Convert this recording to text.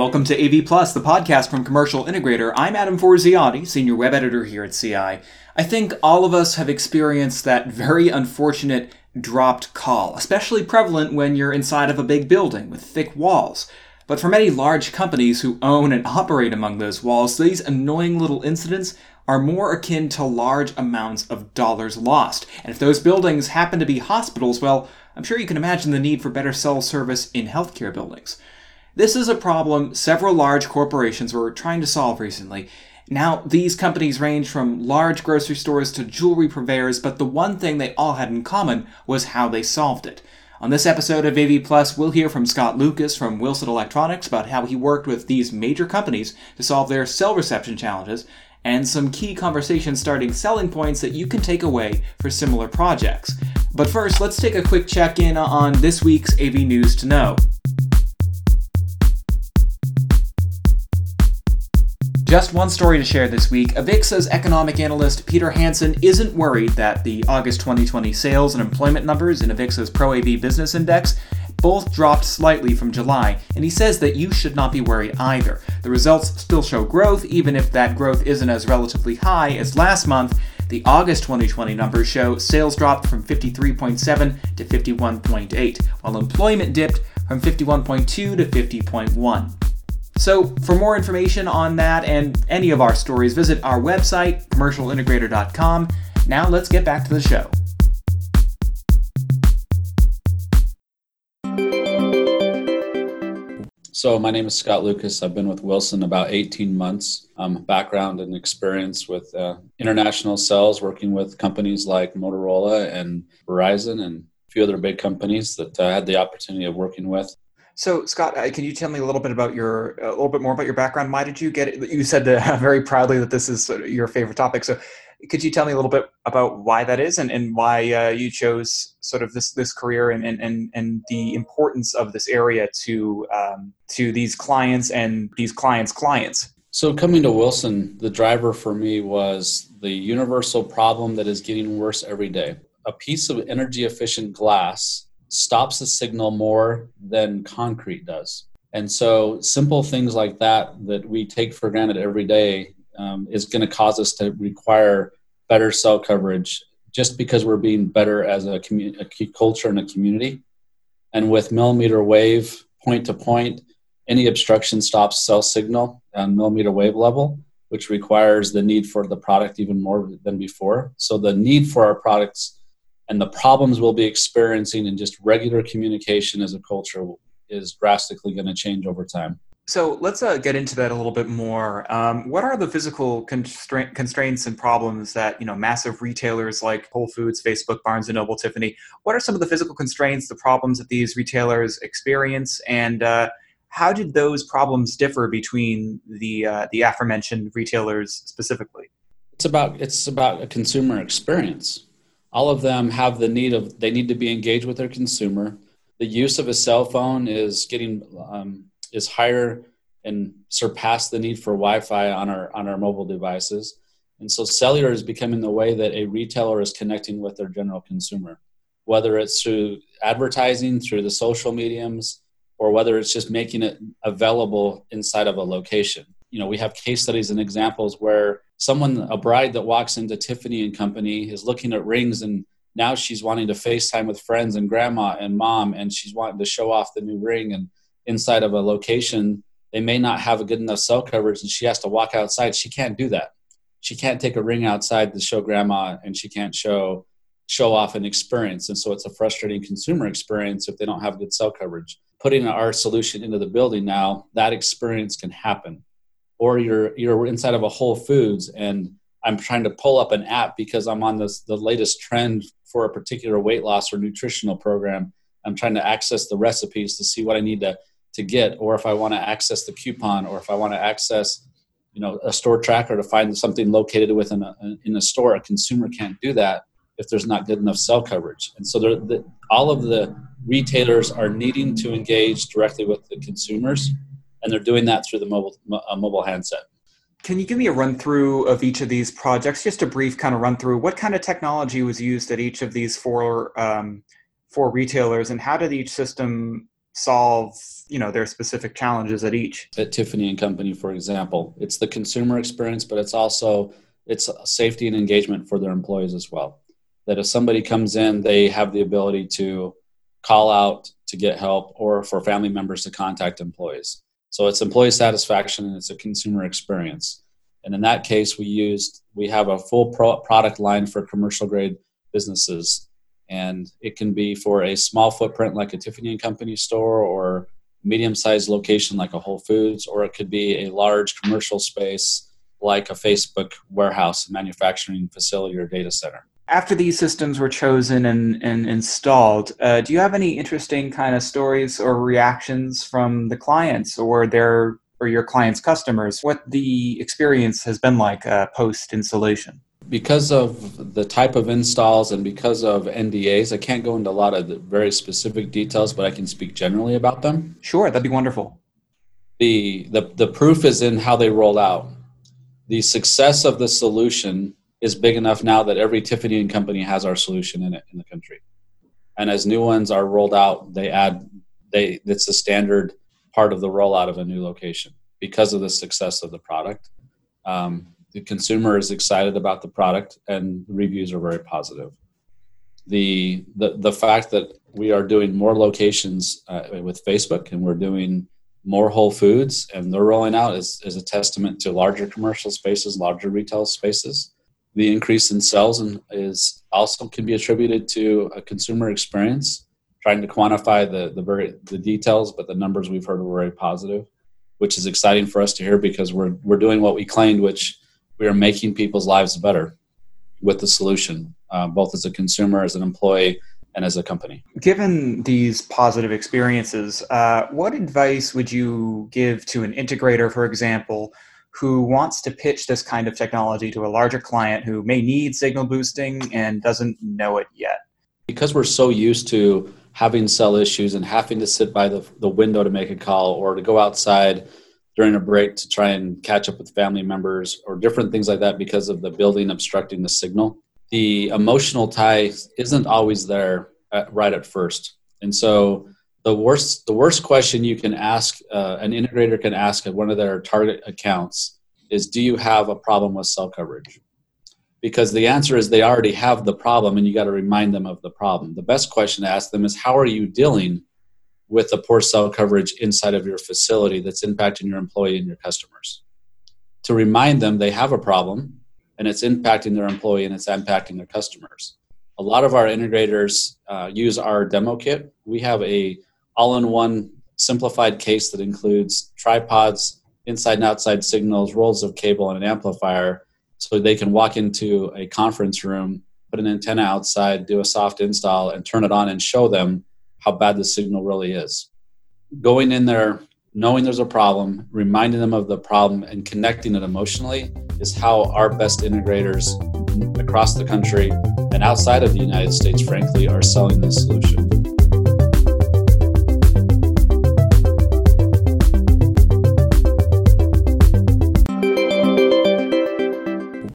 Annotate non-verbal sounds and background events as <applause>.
welcome to AV Plus, the podcast from Commercial Integrator. I'm Adam Forziati, senior web editor here at CI. I think all of us have experienced that very unfortunate dropped call, especially prevalent when you're inside of a big building with thick walls. But for many large companies who own and operate among those walls, these annoying little incidents are more akin to large amounts of dollars lost. And if those buildings happen to be hospitals, well, I'm sure you can imagine the need for better cell service in healthcare buildings. This is a problem several large corporations were trying to solve recently, now, these companies range from large grocery stores to jewelry purveyors, but the one thing they all had in common was how they solved it. On this episode of AV Plus, we'll hear from Scott Lucas from Wilson Electronics about how he worked with these major companies to solve their cell reception challenges, and some key conversation starting selling points that you can take away for similar projects. But first, let's take a quick check in on this week's AV News to Know. Just one story to share this week. Avixa's economic analyst Peter Hansen isn't worried that the August 2020 sales and employment numbers in Avixa's Pro AV Business Index both dropped slightly from July, and he says that you should not be worried either. The results still show growth, even if that growth isn't as relatively high as last month. The August 2020 numbers show sales dropped from 53.7 to 51.8, while employment dipped from 51.2 to 50.1. So, for more information on that and any of our stories, visit our website, commercialintegrator.com. Now, let's get back to the show. So, my name is Scott Lucas. I've been with Wilson about 18 months. Um, background and experience with uh, international sales, working with companies like Motorola and Verizon and a few other big companies that I had the opportunity of working with. So, Scott, uh, can you tell me a little bit about your a little bit more about your background? Why did you get it? You said uh, <laughs> very proudly that this is your favorite topic. So, could you tell me a little bit about why that is and, and why uh, you chose sort of this this career and, and, and the importance of this area to um, to these clients and these clients' clients? So, coming to Wilson, the driver for me was the universal problem that is getting worse every day. A piece of energy efficient glass stops the signal more than concrete does. And so, simple things like that that we take for granted every day um, is going to cause us to require better cell coverage just because we're being better as a, commu- a culture and a community. And with millimeter wave, point to point, any obstruction stops cell signal on millimeter wave level, which requires the need for the product even more than before. So, the need for our products and the problems we'll be experiencing in just regular communication as a culture is drastically going to change over time. So let's uh, get into that a little bit more. Um, what are the physical constra- constraints and problems that you know massive retailers like Whole Foods, Facebook, Barnes and Noble, Tiffany? What are some of the physical constraints, the problems that these retailers experience, and uh, how did those problems differ between the uh, the aforementioned retailers specifically? It's about it's about a consumer experience all of them have the need of they need to be engaged with their consumer. The use of a cell phone is getting um, is higher and surpass the need for wi-fi on our on our mobile devices. And so cellular is becoming the way that a retailer is connecting with their general consumer whether it's through advertising through the social mediums or whether it's just making it available inside of a location. You know we have case studies and examples where someone a bride that walks into tiffany and company is looking at rings and now she's wanting to facetime with friends and grandma and mom and she's wanting to show off the new ring and inside of a location they may not have a good enough cell coverage and she has to walk outside. She can't do that. She can't take a ring outside to show grandma and she can't show show off an experience. And so it's a frustrating consumer experience if they don't have good cell coverage. Putting our solution into the building now that experience can happen or you're you're inside of a Whole Foods and I'm trying to pull up an app because I'm on this the latest trend for a particular weight loss or nutritional program. I'm trying to access the recipes to see what I need to to get, or if I want to access the coupon, or if I want to access, you know, a store tracker to find something located within a, in a store. A consumer can't do that if there's not good enough cell coverage. And so the, all of the retailers are needing to engage directly with the consumers and they're doing that through the mobile uh, mobile handset. Can you give me a run through of each of these projects? Just a brief kind of run through. What kind of technology was used at each of these four um, four retailers, and how did each system solve you know their specific challenges at each at tiffany and company for example it's the consumer experience but it's also it's safety and engagement for their employees as well that if somebody comes in they have the ability to call out to get help or for family members to contact employees so it's employee satisfaction and it's a consumer experience. And in that case we used we have a full pro- product line for commercial grade businesses. And it can be for a small footprint like a tiffany and company store or medium sized location like a whole foods or it could be a large commercial space like a facebook warehouse manufacturing facility or data center after these systems were chosen and, and installed uh, do you have any interesting kind of stories or reactions from the clients or their or your clients customers what the experience has been like uh, post installation because of the type of installs and because of NDAs, I can't go into a lot of very specific details, but I can speak generally about them. Sure, that'd be wonderful. The, the, the proof is in how they roll out. The success of the solution is big enough now that every Tiffany and company has our solution in it in the country. And as new ones are rolled out, they add they it's a standard part of the rollout of a new location because of the success of the product. Um, the consumer is excited about the product and reviews are very positive. The, the, the fact that we are doing more locations uh, with Facebook and we're doing more Whole Foods and they're rolling out is, is a testament to larger commercial spaces, larger retail spaces. The increase in sales and is also can be attributed to a consumer experience. Trying to quantify the the very the details, but the numbers we've heard were very positive, which is exciting for us to hear because we're we're doing what we claimed, which we are making people's lives better with the solution, uh, both as a consumer, as an employee, and as a company. Given these positive experiences, uh, what advice would you give to an integrator, for example, who wants to pitch this kind of technology to a larger client who may need signal boosting and doesn't know it yet? Because we're so used to having cell issues and having to sit by the, the window to make a call or to go outside during a break to try and catch up with family members or different things like that because of the building obstructing the signal. The emotional tie isn't always there at, right at first. And so the worst the worst question you can ask uh, an integrator can ask at one of their target accounts is do you have a problem with cell coverage because the answer is they already have the problem and you got to remind them of the problem the best question to ask them is how are you dealing with the poor cell coverage inside of your facility that's impacting your employee and your customers. To remind them they have a problem and it's impacting their employee and it's impacting their customers. A lot of our integrators uh, use our demo kit. We have a all-in-one simplified case that includes tripods, inside and outside signals, rolls of cable, and an amplifier, so they can walk into a conference room, put an antenna outside, do a soft install, and turn it on and show them how bad the signal really is. Going in there, knowing there's a problem, reminding them of the problem, and connecting it emotionally is how our best integrators across the country and outside of the United States, frankly, are selling this solution.